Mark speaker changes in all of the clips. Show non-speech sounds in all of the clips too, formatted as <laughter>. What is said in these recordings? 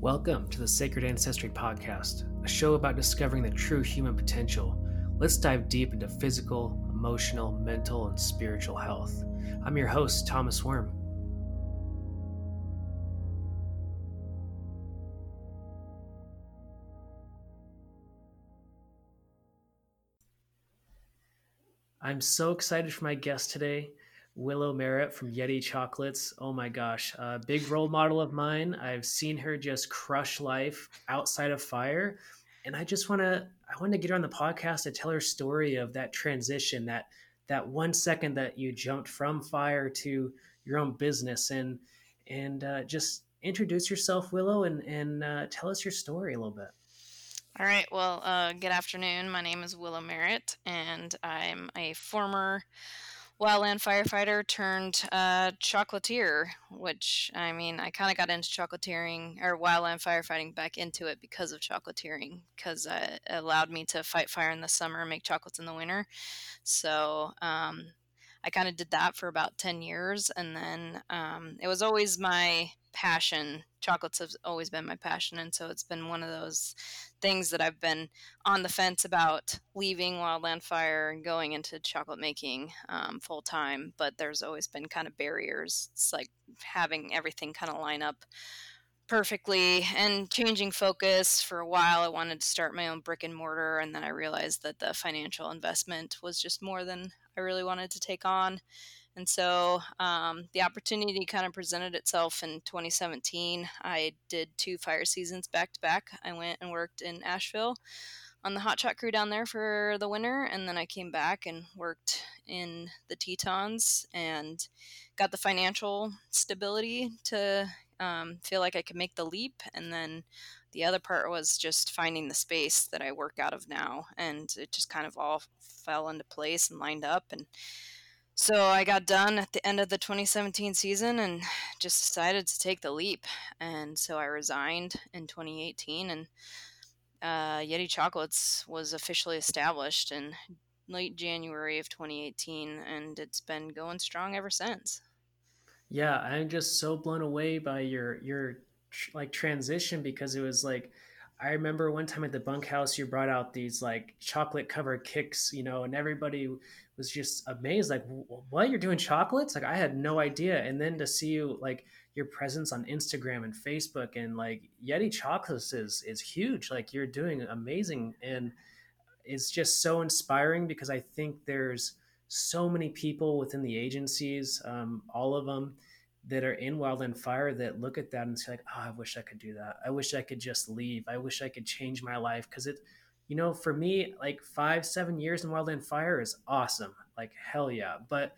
Speaker 1: Welcome to the Sacred Ancestry Podcast, a show about discovering the true human potential. Let's dive deep into physical, emotional, mental, and spiritual health. I'm your host, Thomas Worm. I'm so excited for my guest today. Willow Merrit from Yeti Chocolates. Oh my gosh, a big role model of mine. I've seen her just crush life outside of fire, and I just want to I want to get her on the podcast to tell her story of that transition, that that one second that you jumped from fire to your own business, and and uh, just introduce yourself, Willow, and and uh, tell us your story a little bit.
Speaker 2: All right. Well, uh, good afternoon. My name is Willow Merrit, and I'm a former wildland firefighter turned uh, chocolatier, which I mean, I kind of got into chocolatiering or wildland firefighting back into it because of chocolatiering, because uh, it allowed me to fight fire in the summer and make chocolates in the winter. So um, I kind of did that for about 10 years. And then um, it was always my passion. Chocolates have always been my passion. And so it's been one of those things that I've been on the fence about leaving Wildland Fire and going into chocolate making um, full time. But there's always been kind of barriers. It's like having everything kind of line up perfectly and changing focus for a while i wanted to start my own brick and mortar and then i realized that the financial investment was just more than i really wanted to take on and so um, the opportunity kind of presented itself in 2017. I did two fire seasons back to back. I went and worked in Asheville on the hot shot crew down there for the winter, and then I came back and worked in the Tetons and got the financial stability to um, feel like I could make the leap. And then the other part was just finding the space that I work out of now, and it just kind of all fell into place and lined up and so I got done at the end of the 2017 season and just decided to take the leap. And so I resigned in 2018, and uh, Yeti Chocolates was officially established in late January of 2018, and it's been going strong ever since.
Speaker 1: Yeah, I'm just so blown away by your your like transition because it was like I remember one time at the bunkhouse you brought out these like chocolate covered kicks, you know, and everybody was just amazed like what you're doing chocolates? Like I had no idea. And then to see you like your presence on Instagram and Facebook and like Yeti chocolates is is huge. Like you're doing amazing and it's just so inspiring because I think there's so many people within the agencies, um, all of them that are in Wildland Fire that look at that and say like, oh, I wish I could do that. I wish I could just leave. I wish I could change my life because it, you know, for me, like five, seven years in Wildland Fire is awesome. Like hell yeah. But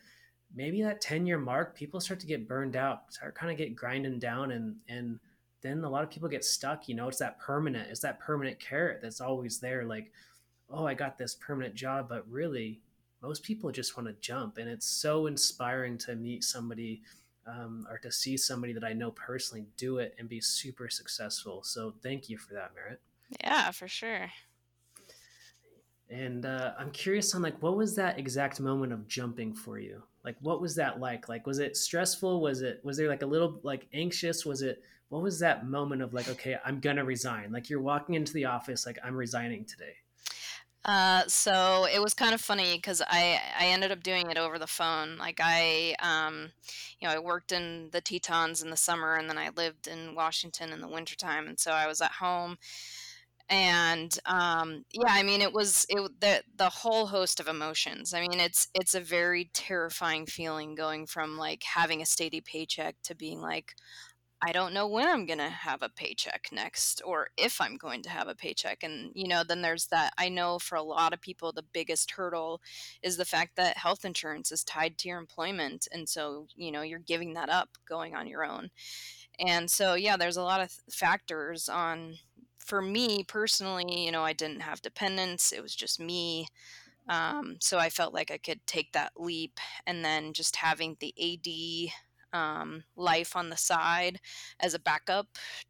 Speaker 1: maybe that 10 year mark, people start to get burned out, start kind of get grinding down and, and then a lot of people get stuck, you know, it's that permanent, it's that permanent carrot that's always there. Like, oh, I got this permanent job, but really most people just want to jump. And it's so inspiring to meet somebody um, or to see somebody that I know personally do it and be super successful. So thank you for that, Merrit.
Speaker 2: Yeah, for sure.
Speaker 1: And uh, I'm curious on like what was that exact moment of jumping for you? Like what was that like? Like was it stressful? Was it was there like a little like anxious? Was it what was that moment of like okay, I'm gonna resign? Like you're walking into the office like I'm resigning today.
Speaker 2: Uh, so it was kind of funny because I I ended up doing it over the phone. Like I, um, you know, I worked in the Tetons in the summer, and then I lived in Washington in the wintertime, and so I was at home. And um, yeah, I mean, it was it the the whole host of emotions. I mean, it's it's a very terrifying feeling going from like having a steady paycheck to being like, I don't know when I'm going to have a paycheck next or if I'm going to have a paycheck. And, you know, then there's that. I know for a lot of people, the biggest hurdle is the fact that health insurance is tied to your employment. And so, you know, you're giving that up going on your own. And so, yeah, there's a lot of factors on, for me personally, you know, I didn't have dependents, it was just me. Um, so I felt like I could take that leap and then just having the AD um, life on the side as a backup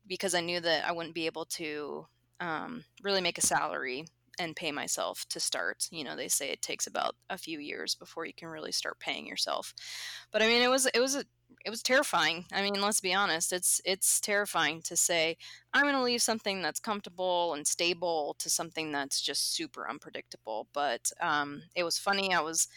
Speaker 2: because I knew that I wouldn't be able to um, really make a salary and pay myself to start. You know, they say it takes about a few years before you can really start paying yourself. But I mean, it was it was a it was terrifying. I mean, let's be honest. It's it's terrifying to say I'm going to leave something that's comfortable and stable to something that's just super unpredictable. But um, it was funny. I was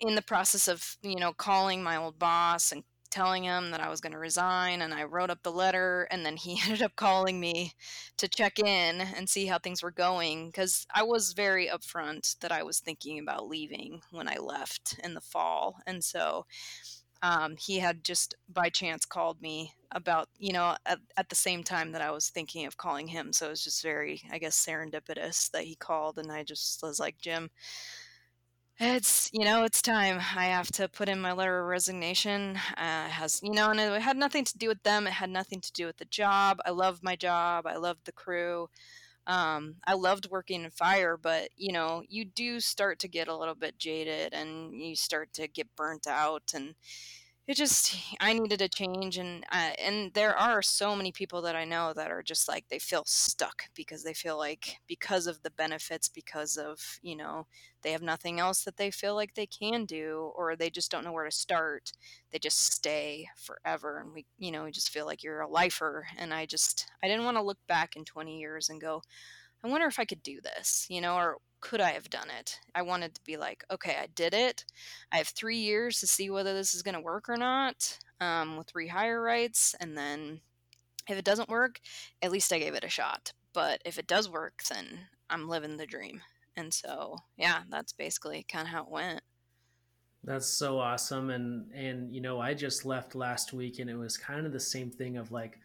Speaker 2: in the process of you know calling my old boss and telling him that I was going to resign and I wrote up the letter and then he <laughs> ended up calling me to check in and see how things were going cuz I was very upfront that I was thinking about leaving when I left in the fall and so um, he had just by chance called me about you know at, at the same time that I was thinking of calling him so it was just very I guess serendipitous that he called and I just was like Jim it's you know it's time. I have to put in my letter of resignation. Uh, has you know and it had nothing to do with them. It had nothing to do with the job. I loved my job. I loved the crew. Um, i loved working in fire but you know you do start to get a little bit jaded and you start to get burnt out and it just <sighs> I needed a change and uh, and there are so many people that I know that are just like they feel stuck because they feel like because of the benefits because of you know they have nothing else that they feel like they can do or they just don't know where to start. They just stay forever and we you know we just feel like you're a lifer and I just I didn't want to look back in 20 years and go I wonder if I could do this you know or could I have done it? I wanted to be like, okay, I did it. I have three years to see whether this is going to work or not um, with rehire rights. And then if it doesn't work, at least I gave it a shot. But if it does work, then I'm living the dream. And so, yeah, that's basically kind of how it went.
Speaker 1: That's so awesome. And, and, you know, I just left last week and it was kind of the same thing of like,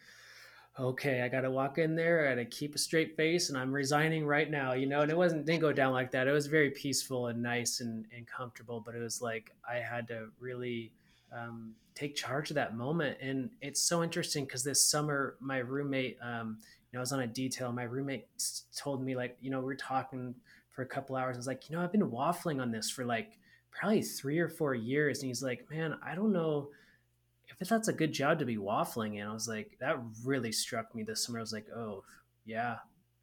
Speaker 1: okay, I got to walk in there, I got to keep a straight face, and I'm resigning right now, you know. And it wasn't didn't go down like that. It was very peaceful and nice and, and comfortable, but it was like I had to really um, take charge of that moment. And it's so interesting because this summer, my roommate, um, you know, I was on a detail. My roommate told me like, you know, we are talking for a couple hours. I was like, you know, I've been waffling on this for like probably three or four years, and he's like, man, I don't know if that's a good job to be waffling in, I was like, that really struck me this summer. I was like, oh, yeah,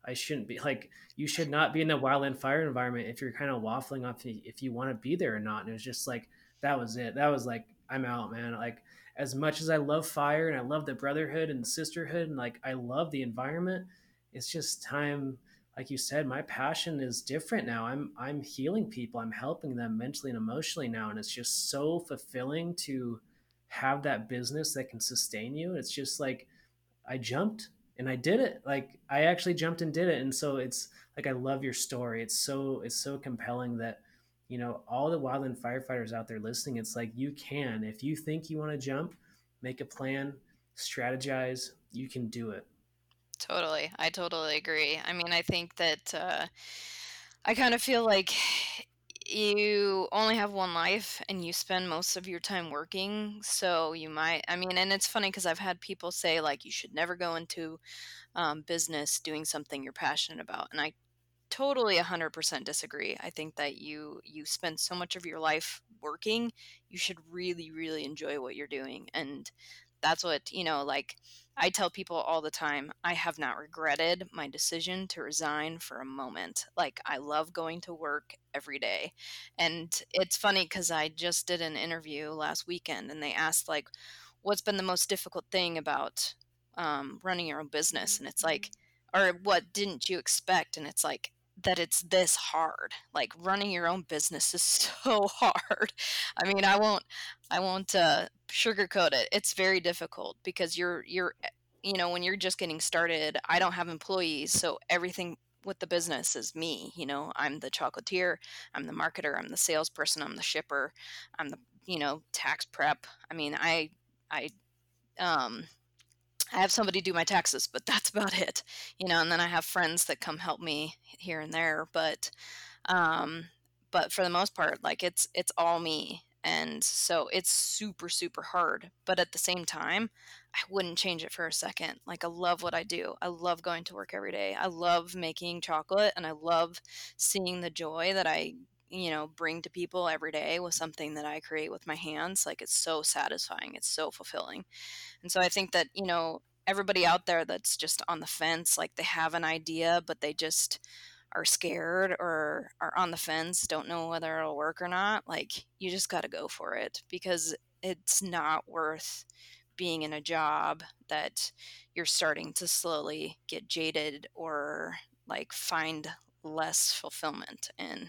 Speaker 1: I shouldn't be like, you should not be in the wildland fire environment if you're kind of waffling off if you want to be there or not. And it was just like, that was it. That was like, I'm out, man. Like, as much as I love fire and I love the brotherhood and sisterhood and like, I love the environment, it's just time. Like you said, my passion is different now. I'm, I'm healing people. I'm helping them mentally and emotionally now. And it's just so fulfilling to, have that business that can sustain you. It's just like I jumped and I did it. Like I actually jumped and did it. And so it's like I love your story. It's so it's so compelling that you know all the wildland firefighters out there listening. It's like you can if you think you want to jump, make a plan, strategize. You can do it.
Speaker 2: Totally, I totally agree. I mean, I think that uh, I kind of feel like you only have one life and you spend most of your time working so you might i mean and it's funny because i've had people say like you should never go into um, business doing something you're passionate about and i totally 100% disagree. I think that you you spend so much of your life working you should really really enjoy what you're doing and that's what you know like I tell people all the time, I have not regretted my decision to resign for a moment. Like, I love going to work every day. And it's funny because I just did an interview last weekend and they asked, like, what's been the most difficult thing about um, running your own business? And it's like, or what didn't you expect? And it's like, that it's this hard like running your own business is <laughs> so hard. I mean i won't i won't uh, sugarcoat it. It's very difficult because you're you're you know when you're just getting started i don't have employees so everything with the business is me you know? I'm the chocolatier i'm the marketer i'm the salesperson i'm the shipper i'm the you know tax prep. I mean i i um I have somebody do my taxes, but that's about it, you know. And then I have friends that come help me here and there, but, um, but for the most part, like it's it's all me, and so it's super super hard. But at the same time, I wouldn't change it for a second. Like I love what I do. I love going to work every day. I love making chocolate, and I love seeing the joy that I you know bring to people every day with something that i create with my hands like it's so satisfying it's so fulfilling and so i think that you know everybody out there that's just on the fence like they have an idea but they just are scared or are on the fence, don't know whether it'll work or not, like you just got to go for it because it's not worth being in a job that you're starting to slowly get jaded or like find less fulfillment in.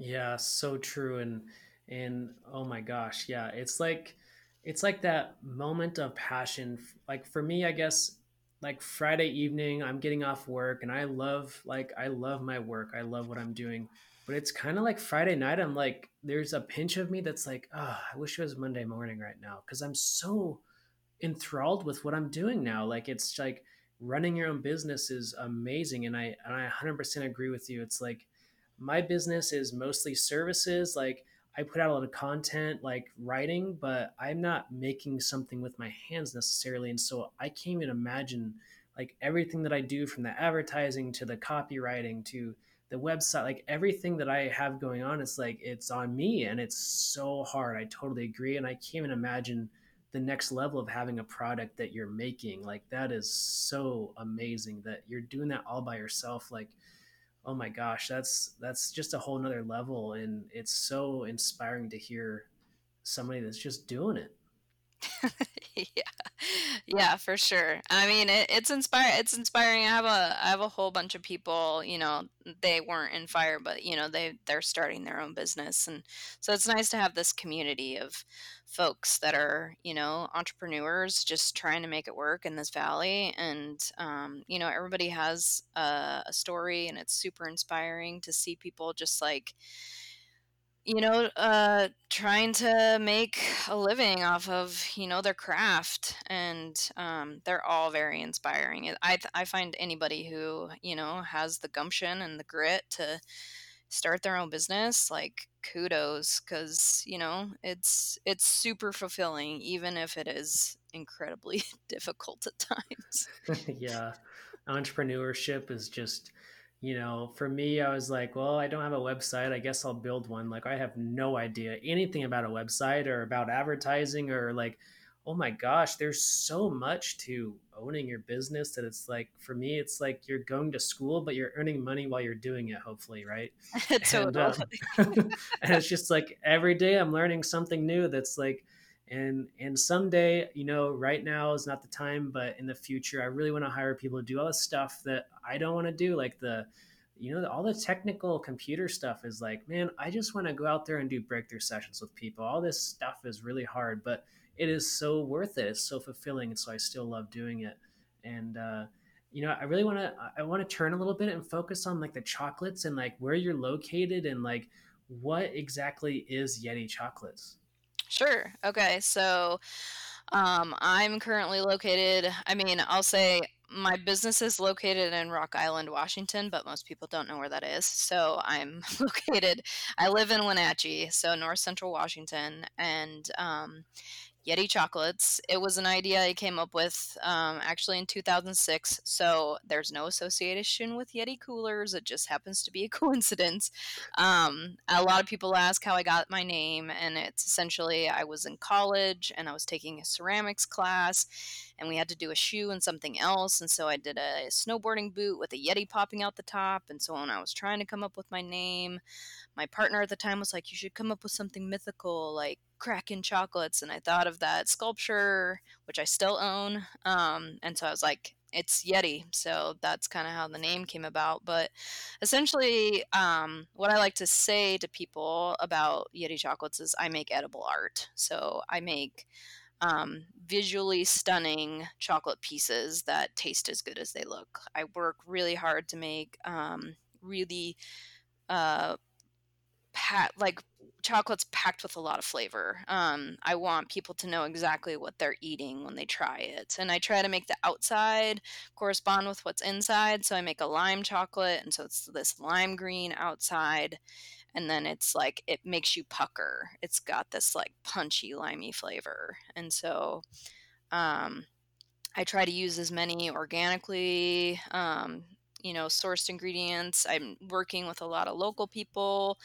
Speaker 1: Yeah, so true and and oh my gosh, yeah, it's like it's like that moment of passion like for me I guess like Friday evening, I'm getting off work and I love like I love my work. I love what I'm doing. But it's kind of like Friday night. I'm like, there's a pinch of me that's like, oh, I wish it was Monday morning right now because I'm so enthralled with what I'm doing now. Like it's like running your own business is amazing, and I and I 100% agree with you. It's like my business is mostly services. Like I put out a lot of content like writing, but I'm not making something with my hands necessarily. And so I can't even imagine like everything that I do from the advertising to the copywriting to the website, like everything that I have going on, it's like it's on me and it's so hard. I totally agree. And I can't even imagine the next level of having a product that you're making. Like that is so amazing that you're doing that all by yourself. Like oh my gosh, that's that's just a whole nother level, and it's so inspiring to hear somebody that's just doing it. <laughs>
Speaker 2: yeah, yeah, for sure. I mean, it, it's inspiring. It's inspiring. I have a I have a whole bunch of people. You know, they weren't in fire, but you know they they're starting their own business, and so it's nice to have this community of folks that are you know entrepreneurs just trying to make it work in this valley and um, you know everybody has a, a story and it's super inspiring to see people just like you know, uh, trying to make a living off of, you know, their craft. And um, they're all very inspiring. I, I find anybody who, you know, has the gumption and the grit to start their own business, like kudos, because, you know, it's, it's super fulfilling, even if it is incredibly <laughs> difficult at times. <laughs>
Speaker 1: yeah. Entrepreneurship is just, you know, for me, I was like, well, I don't have a website. I guess I'll build one. Like, I have no idea anything about a website or about advertising or like, oh my gosh, there's so much to owning your business that it's like, for me, it's like you're going to school, but you're earning money while you're doing it, hopefully, right? <laughs> totally. And, um, <laughs> and it's just like every day I'm learning something new that's like, and and someday you know right now is not the time but in the future i really want to hire people to do all the stuff that i don't want to do like the you know all the technical computer stuff is like man i just want to go out there and do breakthrough sessions with people. All this stuff is really hard but it is so worth it. It's so fulfilling and so i still love doing it. And uh you know i really want to i want to turn a little bit and focus on like the chocolates and like where you're located and like what exactly is yeti chocolates
Speaker 2: Sure. Okay. So um, I'm currently located, I mean, I'll say my business is located in Rock Island, Washington, but most people don't know where that is. So I'm <laughs> located, I live in Wenatchee, so north central Washington. And um, Yeti chocolates. It was an idea I came up with um, actually in 2006. So there's no association with Yeti coolers. It just happens to be a <laughs> coincidence. Um, a lot of people ask how I got my name, and it's essentially I was in college and I was taking a ceramics class, and we had to do a shoe and something else. And so I did a snowboarding boot with a Yeti popping out the top. And so when I was trying to come up with my name, my partner at the time was like, You should come up with something mythical like Kraken chocolates. And I thought of that sculpture, which I still own. Um, and so I was like, it's Yeti. So that's kind of how the name came about. But essentially, um, what I like to say to people about Yeti chocolates is I make edible art. So I make um, visually stunning chocolate pieces that taste as good as they look. I work really hard to make um, really uh, pat like chocolate's packed with a lot of flavor. Um, I want people to know exactly what they're eating when they try it. And I try to make the outside correspond with what's inside. So I make a lime chocolate, and so it's this lime green outside. And then it's like, it makes you pucker. It's got this like punchy, limey flavor. And so um, I try to use as many organically um, you know sourced ingredients i'm working with a lot of local people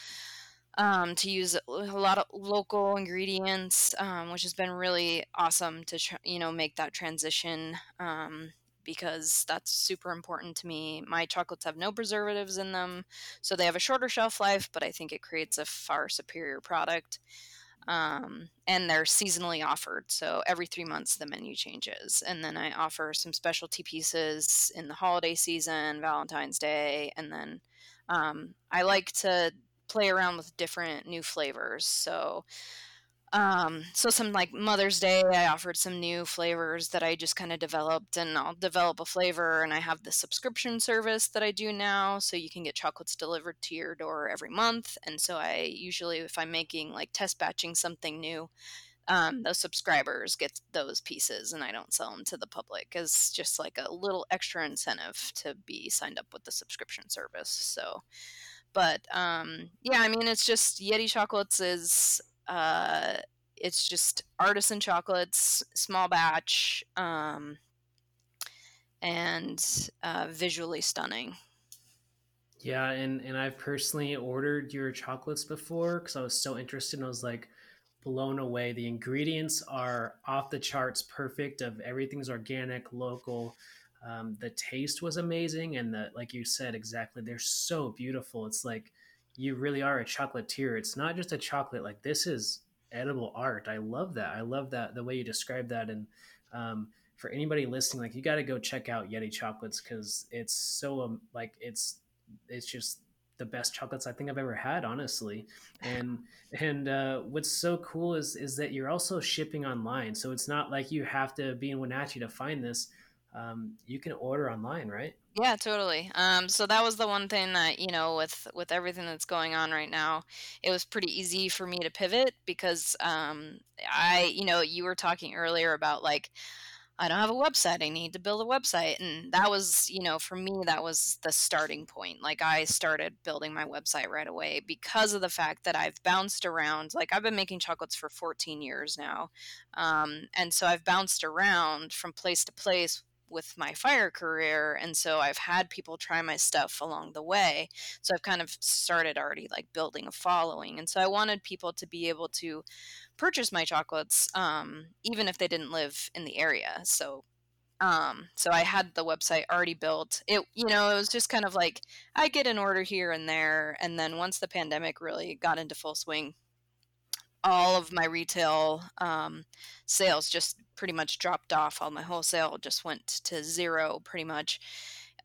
Speaker 2: um, to use a lot of local ingredients, um, which has been really awesome to tr- you know make that transition. Um, because that's super important to me. My chocolates have no preservatives in them, so they have a shorter shelf life, but I think it creates a far superior product. Um, and they're seasonally offered. So every three months the menu changes. And then I offer some specialty pieces in the holiday season, Valentine's Day, and then um, I like to play around with different new flavors. So um, so some like Mother's Day, I offered some new flavors that I just kind of developed, and I'll develop a flavor, and I have the subscription service that I do now, so you can get chocolates delivered to your door every month. And so I usually, if I'm making like test batching something new, um, those subscribers get those pieces, and I don't sell them to the public as just like a little extra incentive to be signed up with the subscription service. So, but um, yeah, I mean, it's just Yeti Chocolates is uh, it's just artisan chocolates, small batch, um, and uh, visually stunning.
Speaker 1: Yeah, and and I've personally ordered your chocolates before because I was so interested. and I was like blown away. The ingredients are off the charts, perfect. Of everything's organic, local. Um, the taste was amazing, and the like you said exactly. They're so beautiful. It's like you really are a chocolatier. It's not just a chocolate. Like this is edible art. I love that. I love that the way you describe that. And um, for anybody listening, like you got to go check out Yeti chocolates because it's so um, like it's it's just the best chocolates I think I've ever had, honestly. And and uh, what's so cool is is that you're also shipping online, so it's not like you have to be in Wenatchee to find this. Um, you can order online, right?
Speaker 2: Yeah, totally. Um, so that was the one thing that, you know, with with everything that's going on right now, it was pretty easy for me to pivot because um, I, you know, you were talking earlier about like I don't have a website. I need to build a website. And that was, you know, for me, that was the starting point. Like I started building my website right away because of the fact that I've bounced around. Like I've been making chocolates for 14 years now. Um, and so I've bounced around from place to place with my fire career and so i've had people try my stuff along the way so i've kind of started already like building a following and so i wanted people to be able to purchase my chocolates um, even if they didn't live in the area so um, so i had the website already built. It you know it was just kind of like i get an order here and there and then once the pandemic really got into full swing all of my retail um, sales just pretty much dropped off. All my wholesale just went to zero pretty much.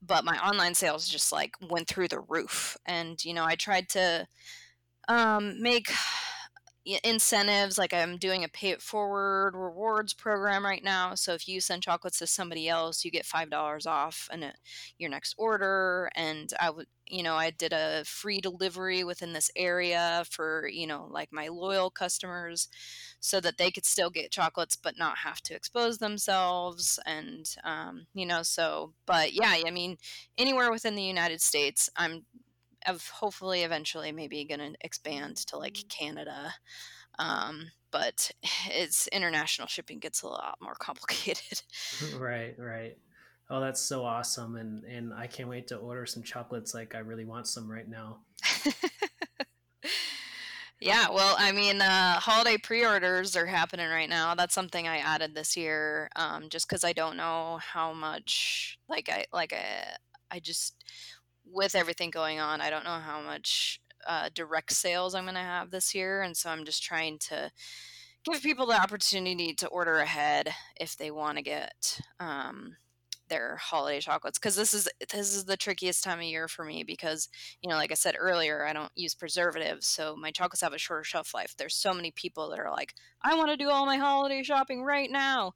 Speaker 2: But my online sales just like went through the roof. And, you know, I tried to um, make incentives like i'm doing a pay it forward rewards program right now so if you send chocolates to somebody else you get five dollars off and your next order and i would you know i did a free delivery within this area for you know like my loyal customers so that they could still get chocolates but not have to expose themselves and um, you know so but yeah i mean anywhere within the united states i'm of hopefully eventually maybe going to expand to like mm. Canada. Um, but <laughs> it's international shipping gets a lot more <laughs> complicated. <laughs>
Speaker 1: right, right. Oh, that's so awesome, and and I can't wait to order some chocolates. Like I really want some right now.
Speaker 2: yeah, well, I mean, uh, holiday pre-orders are happening right now. That's something I added this year, um, just because I don't know how much. Like I like I, I just with everything going on, I don't know how much uh, direct sales I'm going to have this year, and so I'm just trying to give people the opportunity to order ahead if they want to get um, their holiday chocolates because this is this is the trickiest time of year for me because you know like i said earlier i don't use preservatives so my chocolates have a shorter shelf life. There's so many people that are like i want to do all my holiday shopping right now.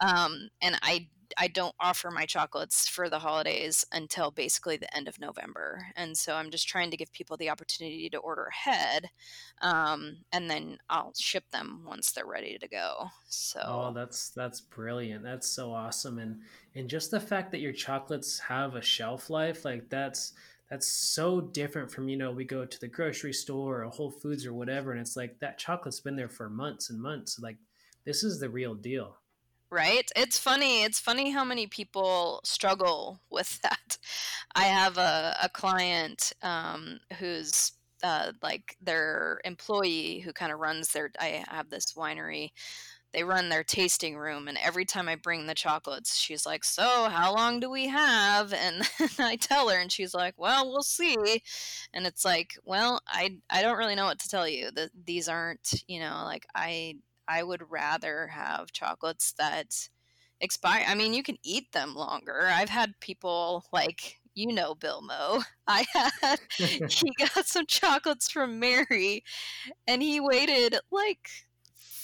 Speaker 2: Um, and i I don't offer my chocolates for the holidays until basically the end of November. And so I'm just trying to give people the opportunity to order ahead. Um, and then I'll ship them once they're ready to go. So
Speaker 1: Oh, that's that's brilliant. That's so awesome. And and just the fact that your chocolates have a shelf life, like that's that's so different from, you know, we go to the grocery store or Whole Foods or whatever, and it's like that chocolate's been there for months and months. Like this is the real deal
Speaker 2: right? It's funny it's funny how many people struggle <laughs> with that. I have a, a client um, who's uh, like their employee who kind of runs their i have this winery they run their tasting room and every time i bring the chocolates she's like so how long do we have? <laughs> And i tell her and she's like well we'll see. And it's like well i i don't really know what to tell you. That these aren't you know like i i would rather have chocolates that expire i mean you can eat them longer i've had people like you know Bill Mo. <laughs> I had <laughs> he got some chocolates from Mary and he waited like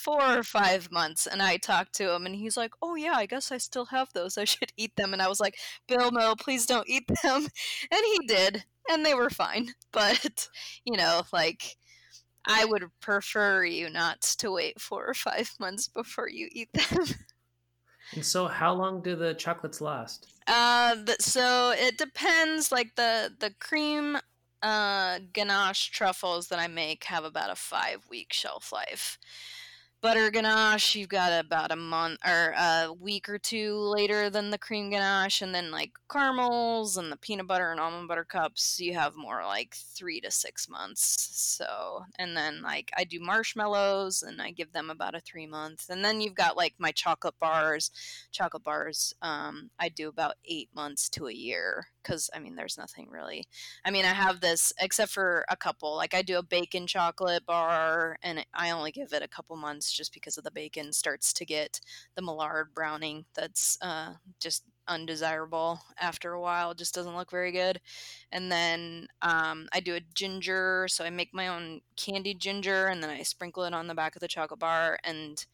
Speaker 2: four or five months and I talked to him and he's like, Oh yeah, I guess I still have those. I should eat them and I was like, Bill Mo, please don't eat them <laughs> and he did and they were fine. But, you know, like I would prefer you not to wait four or five <laughs> months before you eat them. <laughs>
Speaker 1: And so, how long do the chocolates last?
Speaker 2: Uh, so it depends. Like the the cream uh, ganache truffles that I make have about a five week shelf life butter ganache you've got about a month or a week or two later than the cream ganache and then like caramels and the peanut butter and almond butter cups you have more like three to six months. So and then like i do marshmallows and i give them about a three month. And then you've got like my chocolate bars chocolate bars um, i do about eight months to a year because I mean, there's nothing really. I mean, I have this except for a couple. Like I do a bacon chocolate bar, and I only give it a couple months just because of the bacon starts to get the Maillard browning that's uh, just undesirable after a while. Just doesn't look very good. And then um, I do a ginger, so I make my own candied ginger, and then I sprinkle it on the back of the chocolate bar, and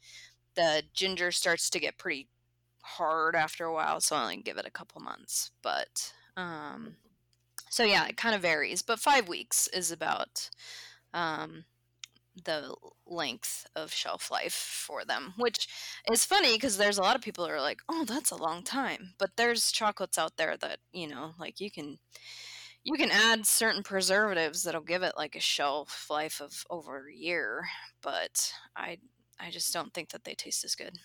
Speaker 2: the ginger starts to get pretty hard after a while, so I only give it a couple months. But um, so yeah, it kind of varies, but five weeks is about um, the length of shelf life for them, which is funny because there's a lot of people who are like, "Oh, that's a long time," but there's chocolates out there that you know, like you can you can add certain preservatives that'll give it like a shelf life of over a year, but I I just don't think that they taste as good.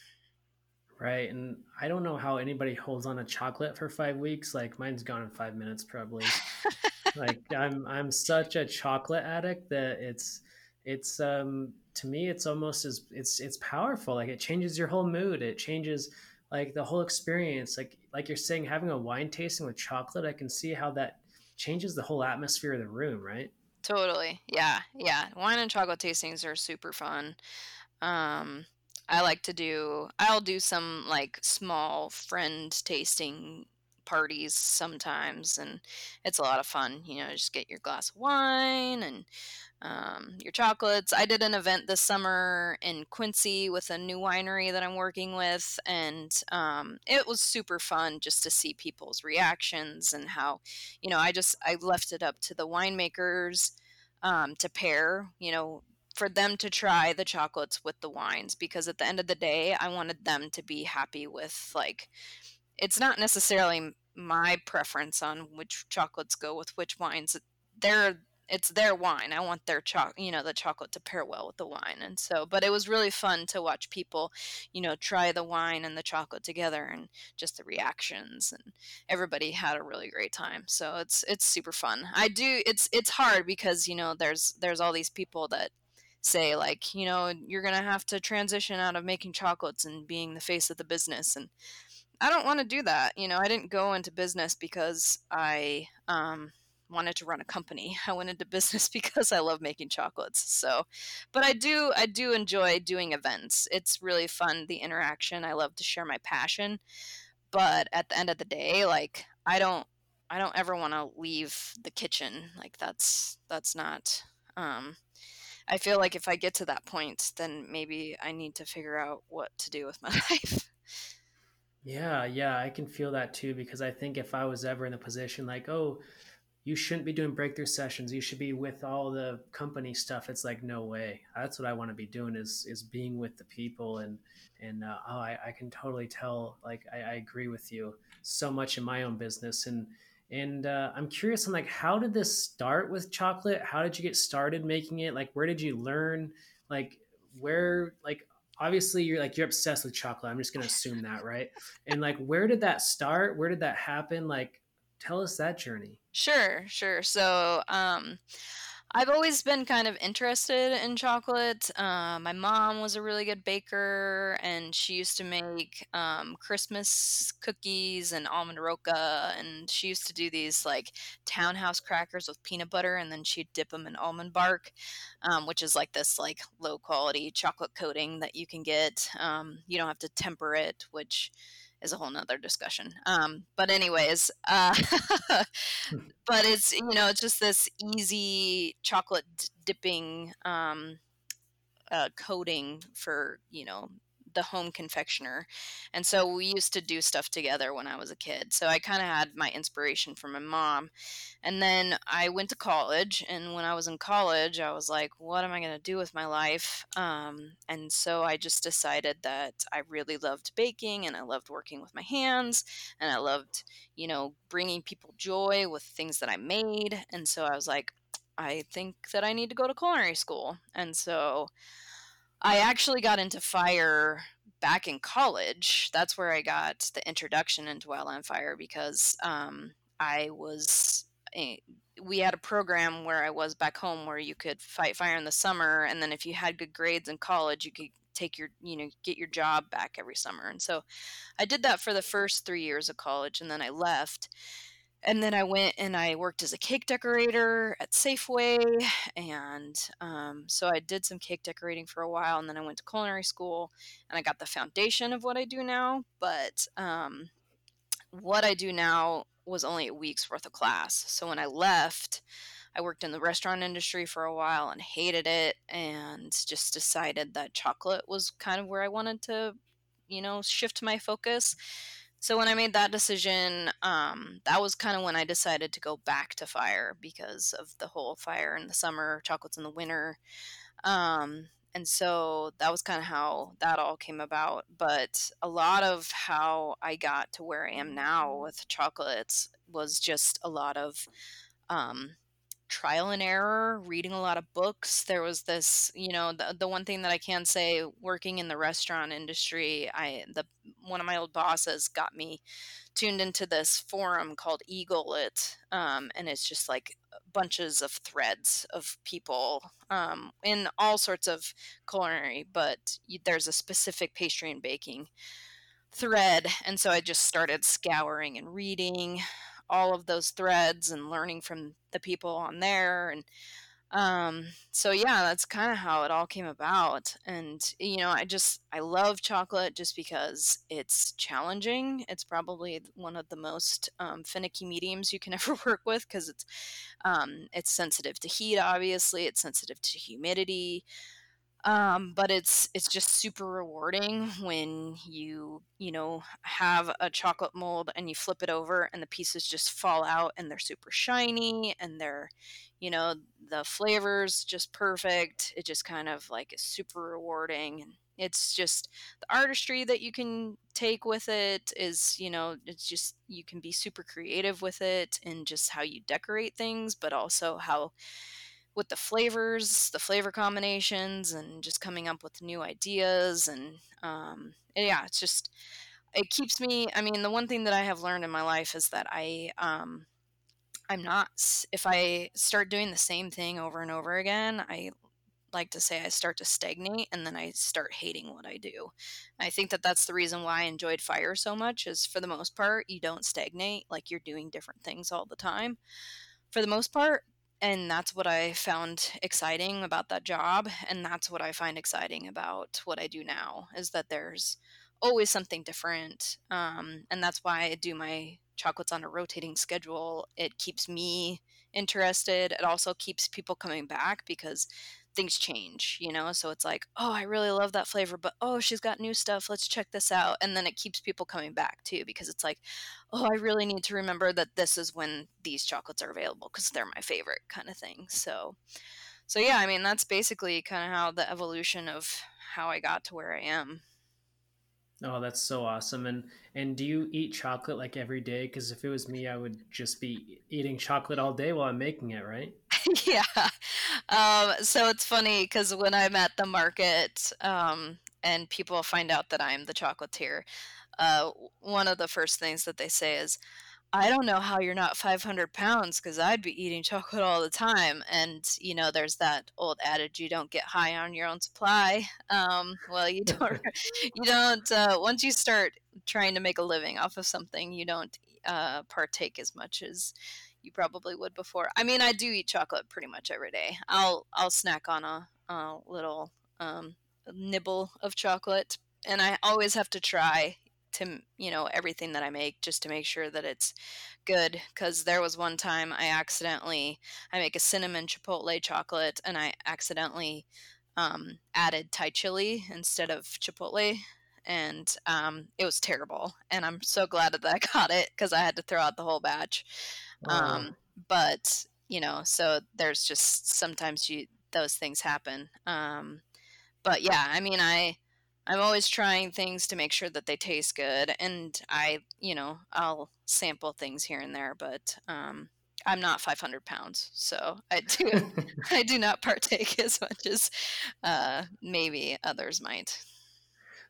Speaker 1: Right. And I don't know how anybody holds on a chocolate for five weeks. Like mine's gone in five minutes probably. <laughs> like I'm I'm such a chocolate addict that it's it's um to me it's almost as it's it's powerful. Like it changes your whole mood. It changes like the whole experience. Like like you're saying, having a wine tasting with chocolate, I can see how that changes the whole atmosphere of the room, right?
Speaker 2: Totally. Yeah. Yeah. Wine and chocolate tastings are super fun. Um I like to do I'll do some like small friend tasting parties sometimes and it's a lot of fun you know just get your glass of wine and um, your chocolates. I did an event this summer in quincy with a new winery that i'm working with and um, it was super fun just to see people's reactions and how you know i just i left it up to the winemakers um, to pair you know for them to try the chocolates with the wines because at the end of the day I wanted them to be happy with like it's not necessarily my preference on which chocolates go with which wines they're it's their wine. I want their choc, you know, the chocolate to pair well with the wine. And so, but it was really fun to watch people, you know, try the wine and the chocolate together and just the reactions and everybody had a really great time. So it's it's super fun. I do it's it's hard because, you know, there's there's all these people that say like you know you're gonna have to transition out of making chocolates and being the face of the business and i don't want to do that you know i didn't go into business because i um, wanted to run a company. I went into business <laughs> because i love making chocolates so but i do i do enjoy doing events. It's really fun the interaction. I love to share my passion but at the end of the day like i don't i don't ever want to leave the kitchen. Like that's that's not um I feel like if I get to that point, then maybe I need to figure out what to do with my <laughs> life.
Speaker 1: Yeah, yeah, I can feel that too because I think if I was ever in a position like, oh, you shouldn't be doing breakthrough sessions, you should be with all the company stuff. It's like no way. That's what I want to be doing is is being with the people and and uh, oh, I, I can totally tell. Like I, I agree with you so much in my own business and and uh, I'm curious, I'm like, how did this start with chocolate? How did you get started making it? Like, where did you learn? Like, where, like, obviously you're like, you're obsessed with chocolate. I'm just to assume that, right? And like, where did that start? Where did that happen? Like, tell us that journey.
Speaker 2: Sure, sure. So, um, I've always been kind of interested in chocolate. Uh, my mom was a really good baker, and she used to make um, Christmas cookies and almond roca, and she used to do these like townhouse crackers with peanut butter, and then she'd dip them in almond bark, um, which is like this like low quality chocolate coating that you can get. Um, you don't have to temper it, which is a whole nother discussion. Um, but anyways, uh, <laughs> but it's you know it's just this easy chocolate dipping um, uh, coating for you know the home confectioner. And so we used to do stuff together when I was a kid. So I kind of had my inspiration from my mom. And then I went to college. And when I was in college, I was like, what am I going to do with my life? Um, and so I just decided that I really loved baking and I loved working with my hands and I loved, you know, bringing people joy with things that I made. And so I was like, I think that I need to go to culinary school. And so I actually got into fire back in college. That's where I got the introduction into wildland fire because um, I was. A, we had a program where I was back home where you could fight fire in the summer, and then if you had good grades in college, you could take your you know get your job back every summer. And so I did that for the first three years of college, and then I left and then I went and I worked as a cake decorator at Safeway, and um, so I did some cake decorating for a while, and then I went to culinary school, and I got the foundation of what I do now. But um, what I do now was only a week's worth of class. So when I left, I worked in the restaurant industry for a while and hated it, and just decided that chocolate was kind of where I wanted to, you know, shift my focus. So when I made that decision, um, that was kind of when I decided to go back to fire because of the whole fire in the summer, chocolates in the winter. Um, and so that was kind of how that all came about. But a lot of how I got to where I am now with chocolates was just a lot of um, trial and error, reading a lot of books. There was this, you know, the, the one thing that I can say working in the restaurant industry, I the one of my old bosses got me tuned into this forum called eGullet, um, and it's just like bunches of threads of people um, in all sorts of culinary, but there's a specific pastry and baking thread, and so I just started scouring and reading all of those threads and learning from the people on there and um so yeah that's kind of how it all came about and you know i just i love chocolate just because it's challenging it's probably one of the most um, finicky mediums you can <laughs> ever work with because it's um, it's sensitive to heat obviously it's sensitive to humidity um, but it's it's just super rewarding when you you know have a chocolate mold and you flip it over and the pieces just fall out and they're super shiny and they're you know the flavors just perfect. It just kind of like is super rewarding and it's just the artistry that you can take with it is you know it's just you can be super creative with it and just how you decorate things but also how with the flavors, the flavor combinations, and just coming up with new ideas. And, um, and yeah, it's just, it keeps me. I mean, the one thing that I have learned in my life is that I, um, I'm not, if I start doing the same thing over and over again, I like to say I start to stagnate and then I start hating what I do. I think that that's the reason why I enjoyed fire so much is for the most part you don't stagnate like you're doing different things all the time. For the most part, and that's what I found exciting about that job and that's what I find exciting about what I do now is that there's always something different um, and that's why I do my chocolates on a rotating schedule. It keeps me interested. It also keeps people coming back because things change, you know? So it's like, oh, I really love that flavor, but oh, she's got new stuff. Let's check this out. And then it keeps people coming back too, because it's like, oh, I really need to remember that this is when these chocolates are available because they're my favorite kind of thing. So, so yeah, I mean, that's basically kind of how the evolution of how I got to where I am.
Speaker 1: Oh, that's so awesome. And and do you eat chocolate like every day? Because if it was me, I would just be eating chocolate all day while I'm making it, right? <laughs>
Speaker 2: yeah. Um, so it's funny because when I'm at the market um, and people find out that I'm the chocolatier, uh, one of the first things that they say is, I don't know how you're not 500 pounds because I'd be eating chocolate all the time. And, you know, there's that old adage you don't get high on your own supply. <laughs> Um, well, you don't, <laughs> you don't, uh, once you start trying to make a living off of something, you don't uh, partake as much as you probably would before. I mean, I do eat chocolate pretty much every day. I'll, I'll snack on a, a little um, nibble of chocolate. And I always have to try to you know everything that I make just to make sure that it's good cuz there was one time I accidentally I make a cinnamon chipotle chocolate and I accidentally um, added Thai chili instead of chipotle and um, it was terrible and I'm so glad that I <laughs> got it cuz I had to throw out the whole batch um, but you know so there's just sometimes you those things happen um, but yeah I mean I I'm always trying things to make sure that they taste good, and I, you know, I'll sample things here and there, but um, I'm not 500 pounds, so I do <laughs> I do not partake <laughs> as much as uh, maybe others might.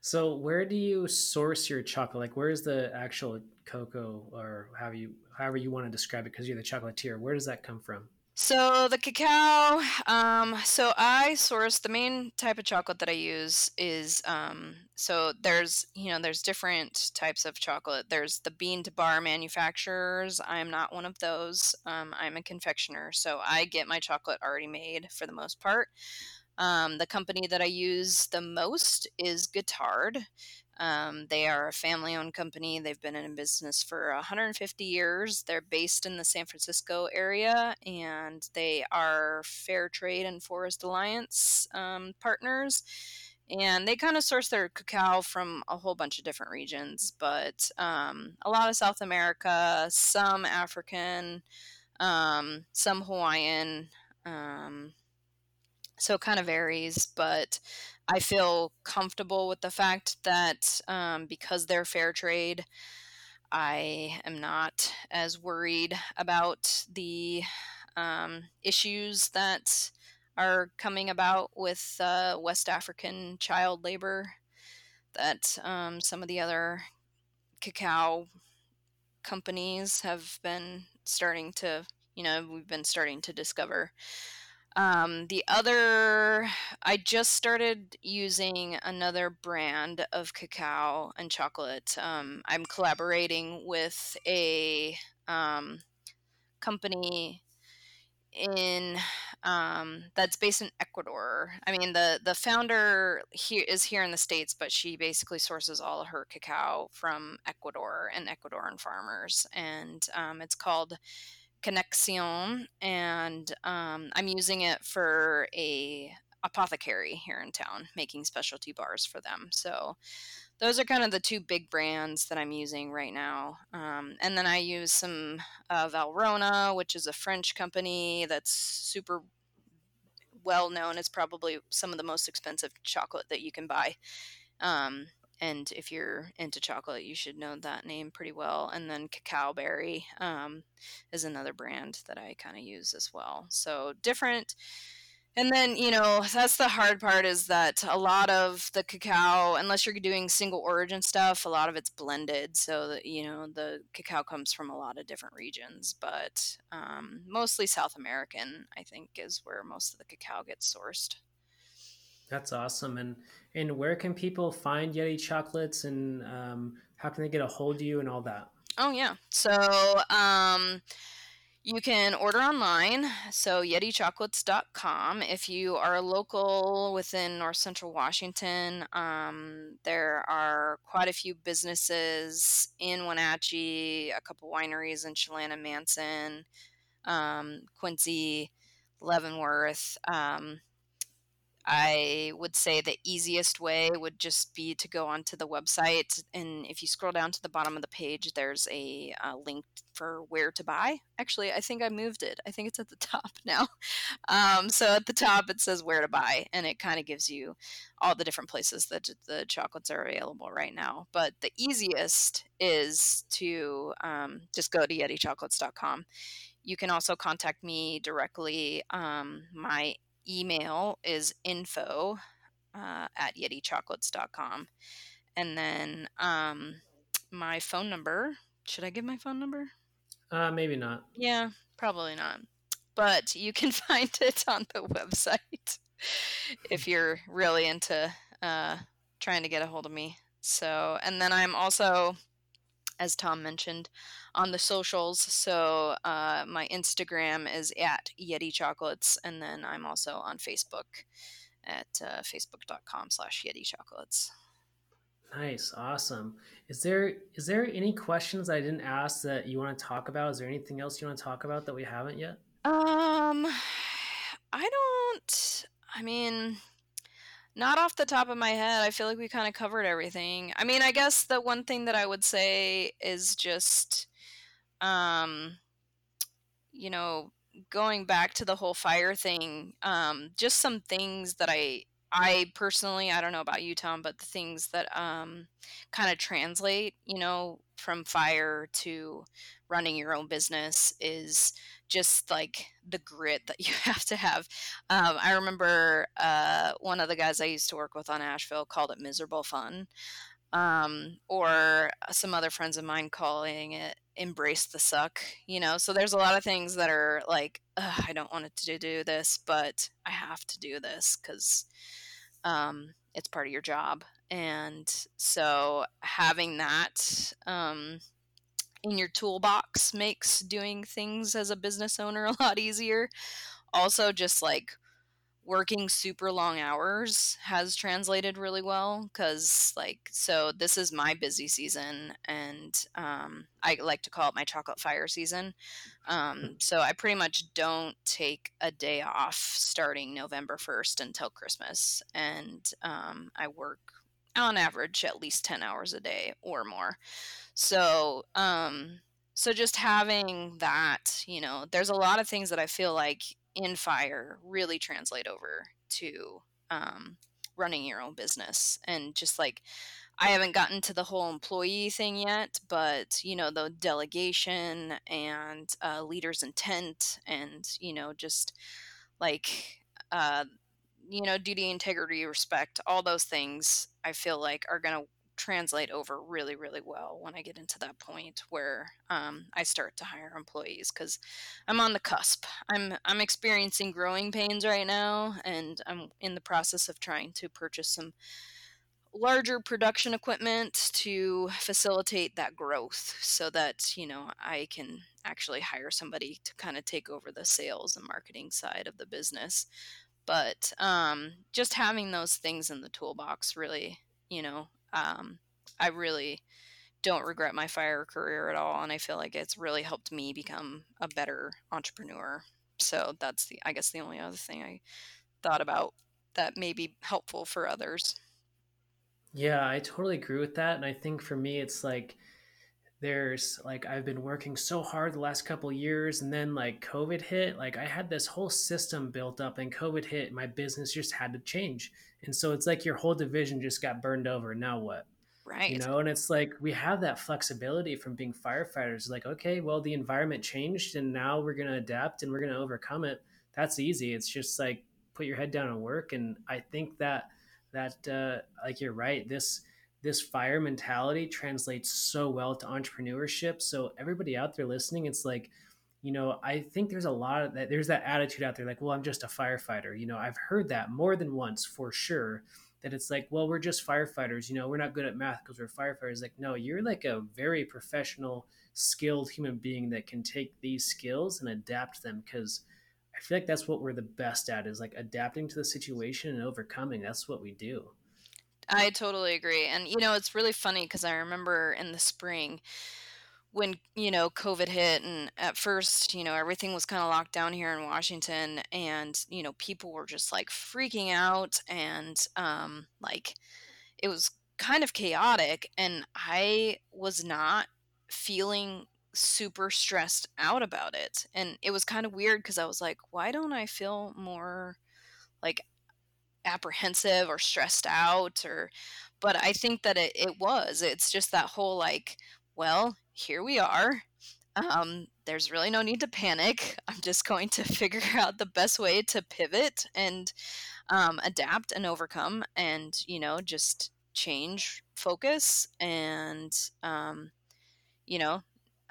Speaker 1: So, where do you source your chocolate? Like, where is the actual cocoa, or however you however you want to describe it? Because you're the chocolatier. Where does that come from?
Speaker 2: So the cacao, um, so I source the main type of chocolate that I use is um, so there's you know there's different types of chocolate. There's the bean to bar manufacturers. I am not one of those. Um, I'm a confectioner, so I get my chocolate already made for the most part. Um, the company that I use the most is Guittard. Um, they are a family owned company. They've been in business for 150 years. They're based in the San Francisco area and they are Fair Trade and Forest Alliance um, partners. And they kind of source their cacao from a whole bunch of different regions, but um, a lot of South America, some African, um, some Hawaiian. So it kind of varies, but I feel comfortable with the fact that um, because they're fair trade, I am not as worried about the um, issues that are coming about with uh, West African child labor that um, some of the other cacao companies have been starting to, you know, we've been starting to discover. Um, the other, I just started using another brand of cacao and chocolate. Um, I'm collaborating with a um, company in um, that's based in Ecuador. I mean, the the founder is here in the states, but she basically sources all of her cacao from Ecuador and Ecuadorian farmers, and um, it's called Conexion, and um, I'm using it for a apothecary here in town, making specialty bars for them. So those are kind of the two big brands that I'm using right now. Um, and then I use some uh, Valrhona, which is a French company that's super well known. It's probably some of the most expensive chocolate that you can buy. Um, and if you're into chocolate, you should know that name pretty well. And then Cacao Barry um, is another brand that I kind of use as well. So different. And then, you know, that's the hard part is that a lot of the cacao, unless you're doing single origin stuff, a lot of it's blended. So that, you know, the cacao comes from a lot of different regions, but um, mostly South American, I think, is where most of the cacao gets sourced.
Speaker 1: That's awesome. And and where can people find Yeti chocolates and um, how can they get a hold of you and all that?
Speaker 2: Oh yeah. So um, you can order online. So yetichocolates.com. If you are local within North Central Washington, um, there are quite a few businesses in Wenatchee, a couple wineries in Chelan Manson, um, Quincy, Leavenworth. Um, I would say the easiest way would just be to go onto the website. And if you scroll down to the bottom of the page, there's a, a link for where to buy. Actually, I think I moved it. I think it's at the <laughs> top now. Um, so at the top, it says where to buy, and it kind of gives you all the different places that the chocolates are available right now. But the easiest is to um, just go to yetichocolates.com. You can also contact me directly. Um, my email is info uh, at yetichocolates.com. And then um, my phone number. Should I give my phone number?
Speaker 1: Uh, maybe not.
Speaker 2: Yeah, probably not. But you can <laughs> find it on the website <laughs> if you're really into uh, trying to get a hold of me. So, and then I'm also, as Tom mentioned, on the socials. So, uh, my Instagram is at Yeti Chocolates, and then I'm also on Facebook at uh, facebook.com slash Yeti Chocolates.
Speaker 1: Nice, awesome. Is there is there any questions I didn't ask that you want to talk about? Is there anything else you want to talk about that we haven't yet?
Speaker 2: Um, I don't. I mean, not off the top of my head. I feel like we kind of covered everything. I mean, I guess the one thing that I would say is just, um, you know, going back to the whole fire thing. Um, just some things that I I personally, I don't know about you, Tom, but the things that um, kind of translate, you know, from fire to running your own business is just like the grit that <laughs> you have to have. Um, I remember uh, one of the guys I used to work with on Asheville called it miserable fun. Um, or some other friends of mine calling it embrace the suck, you know? So there's a lot of things that are like, I don't want to do this, but I have to do this because um, it's part of your job. And so having that um, in your toolbox makes doing things as a business owner <laughs> a lot easier. Also, just like working super long hours has translated really well because like so this is my busy season and um, i like to call it my chocolate fire season um, so i pretty much don't take a day off starting november 1st until christmas and um, i work on average at least 10 hours a day or more. So um, so just having that you know there's a lot of things that i feel like in fire really translate over to um, running your own business. And just like I haven't gotten to the whole employee thing yet, but you know the delegation and uh, leaders' intent, and you know just like uh, you know duty, integrity, respect, all those things. I feel like are going to translate over really really well when i get into that point where um, i start to hire employees because i'm on the cusp i'm i'm experiencing growing pains right now and i'm in the process of trying to purchase some larger production equipment to facilitate that growth so that you know i can actually hire somebody to kind of take over the sales and marketing side of the business but um, just having those things in the toolbox really you know um, I really don't regret my fire career at all, and I feel like it's really helped me become a better entrepreneur. So that's the, I guess, the only other thing I thought about that may be helpful for others.
Speaker 1: Yeah, I totally agree with that, and I think for me, it's like there's like I've been working so hard the last couple years and then like COVID hit, like I had this whole system built up and COVID hit, my business just had to change. And so it's like your whole division just got burned over. Now what?
Speaker 2: Right.
Speaker 1: You know, and it's like we have that flexibility from being firefighters. Like, okay, well, the environment changed and now we're going to adapt and we're going to overcome it. That's easy. It's just like put your head down and work. And I think that, that, uh, like you're right, this, this fire mentality translates so well to entrepreneurship. So everybody out there listening, it's like, you know, I think there's a lot of that. There's that attitude out there, like, well, I'm just a firefighter. You know, I've heard that more than once for sure. That it's like, well, we're just firefighters. You know, we're not good at math because we're firefighters. Like, no, you're like a very professional, skilled human being that can take these skills and adapt them. Because I feel like that's what we're the best at is like adapting to the situation and overcoming. That's what we do.
Speaker 2: I totally agree. And, you know, it's really funny because I remember in the spring, when you know covid hit and at first you know everything was kind of locked down here in washington and you know people were just like freaking out and um like it was kind of chaotic and i was not feeling super stressed out about it and it was kind of weird because i was like why don't i feel more like apprehensive or stressed out or but i think that it, it was it's just that whole like well here we are. Um, there's really no need to panic. <laughs> I'm just going to <laughs> figure out the best way to pivot and um, adapt and overcome and, you know, just change focus and, um, you know,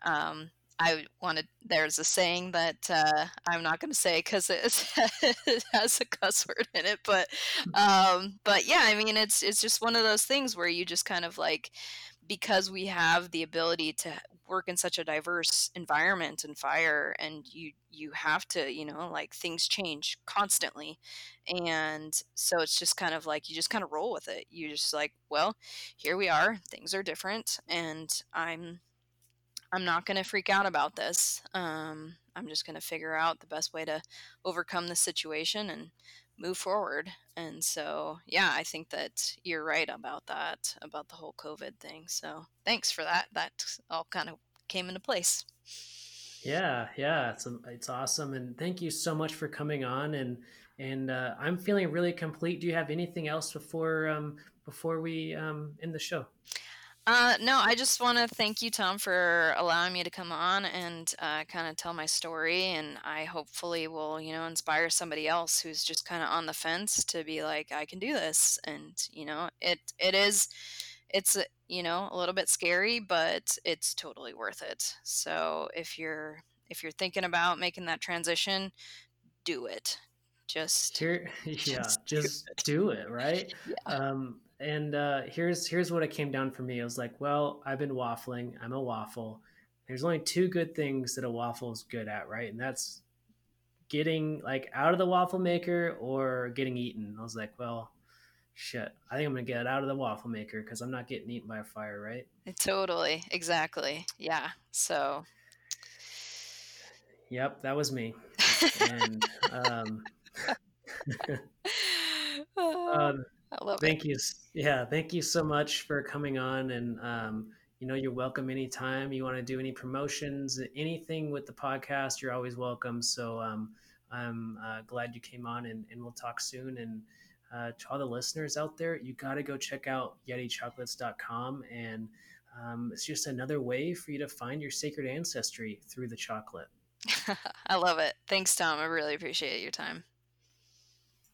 Speaker 2: um, I wanted. There's a saying that uh, I'm not going to say because it, it, <laughs> has a cuss word in it, but um, but yeah, I mean, it's it's just one of those things where you just kind of like because we have the ability to work in such a diverse environment and fire and you you have to you know like things change constantly and so it's just kind of like you just kind of roll with it you just like well here we are things are different and i'm i'm not going to freak out about this um, i'm just going to figure out the best way to overcome the situation and move forward. And so, yeah, I think that you're right about that, about the whole COVID thing. So, thanks for that. That all kind of came into place.
Speaker 1: Yeah, yeah, it's it's awesome, and thank you so much for coming on. And and uh, I'm feeling really complete. Do you have anything else before um, before we um, end the show?
Speaker 2: Uh, no, I just want to thank you, Tom, for allowing me to come on and uh, kind of tell my story. And I hopefully will, you know, inspire somebody else who's just kind of on the fence to be like, I can do this. And you know, it it is, it's you know a little bit scary, but it's totally worth it. So if you're if you're thinking about making that transition, do it. Just
Speaker 1: here, <laughs> yeah, just, just do it, right? <laughs> Yeah. Um, and uh, here's here's what it came down for me. I was like, well, I've been waffling. I'm a waffle. There's only two good things that a waffle is good at, right? And that's getting like out of the waffle maker or getting eaten. I was like, well, shit. I think I'm gonna get out of the waffle maker because I'm not getting eaten by a fire, right?
Speaker 2: Totally, exactly. Yeah. So.
Speaker 1: Yep, that was me. <laughs> and um, <laughs> um
Speaker 2: I love
Speaker 1: thank it. you. Yeah, thank you so much for coming on. And um, you know, you're welcome anytime you want to do any promotions, anything with the podcast. You're always welcome. So um, I'm uh, glad you came on, and, and we'll talk soon. And uh, to all the listeners out there, you got to go check out YetiChocolates.com, and um, it's just another way for you to find your sacred ancestry through the chocolate. <laughs>
Speaker 2: I love it. Thanks, Tom. I really appreciate your time.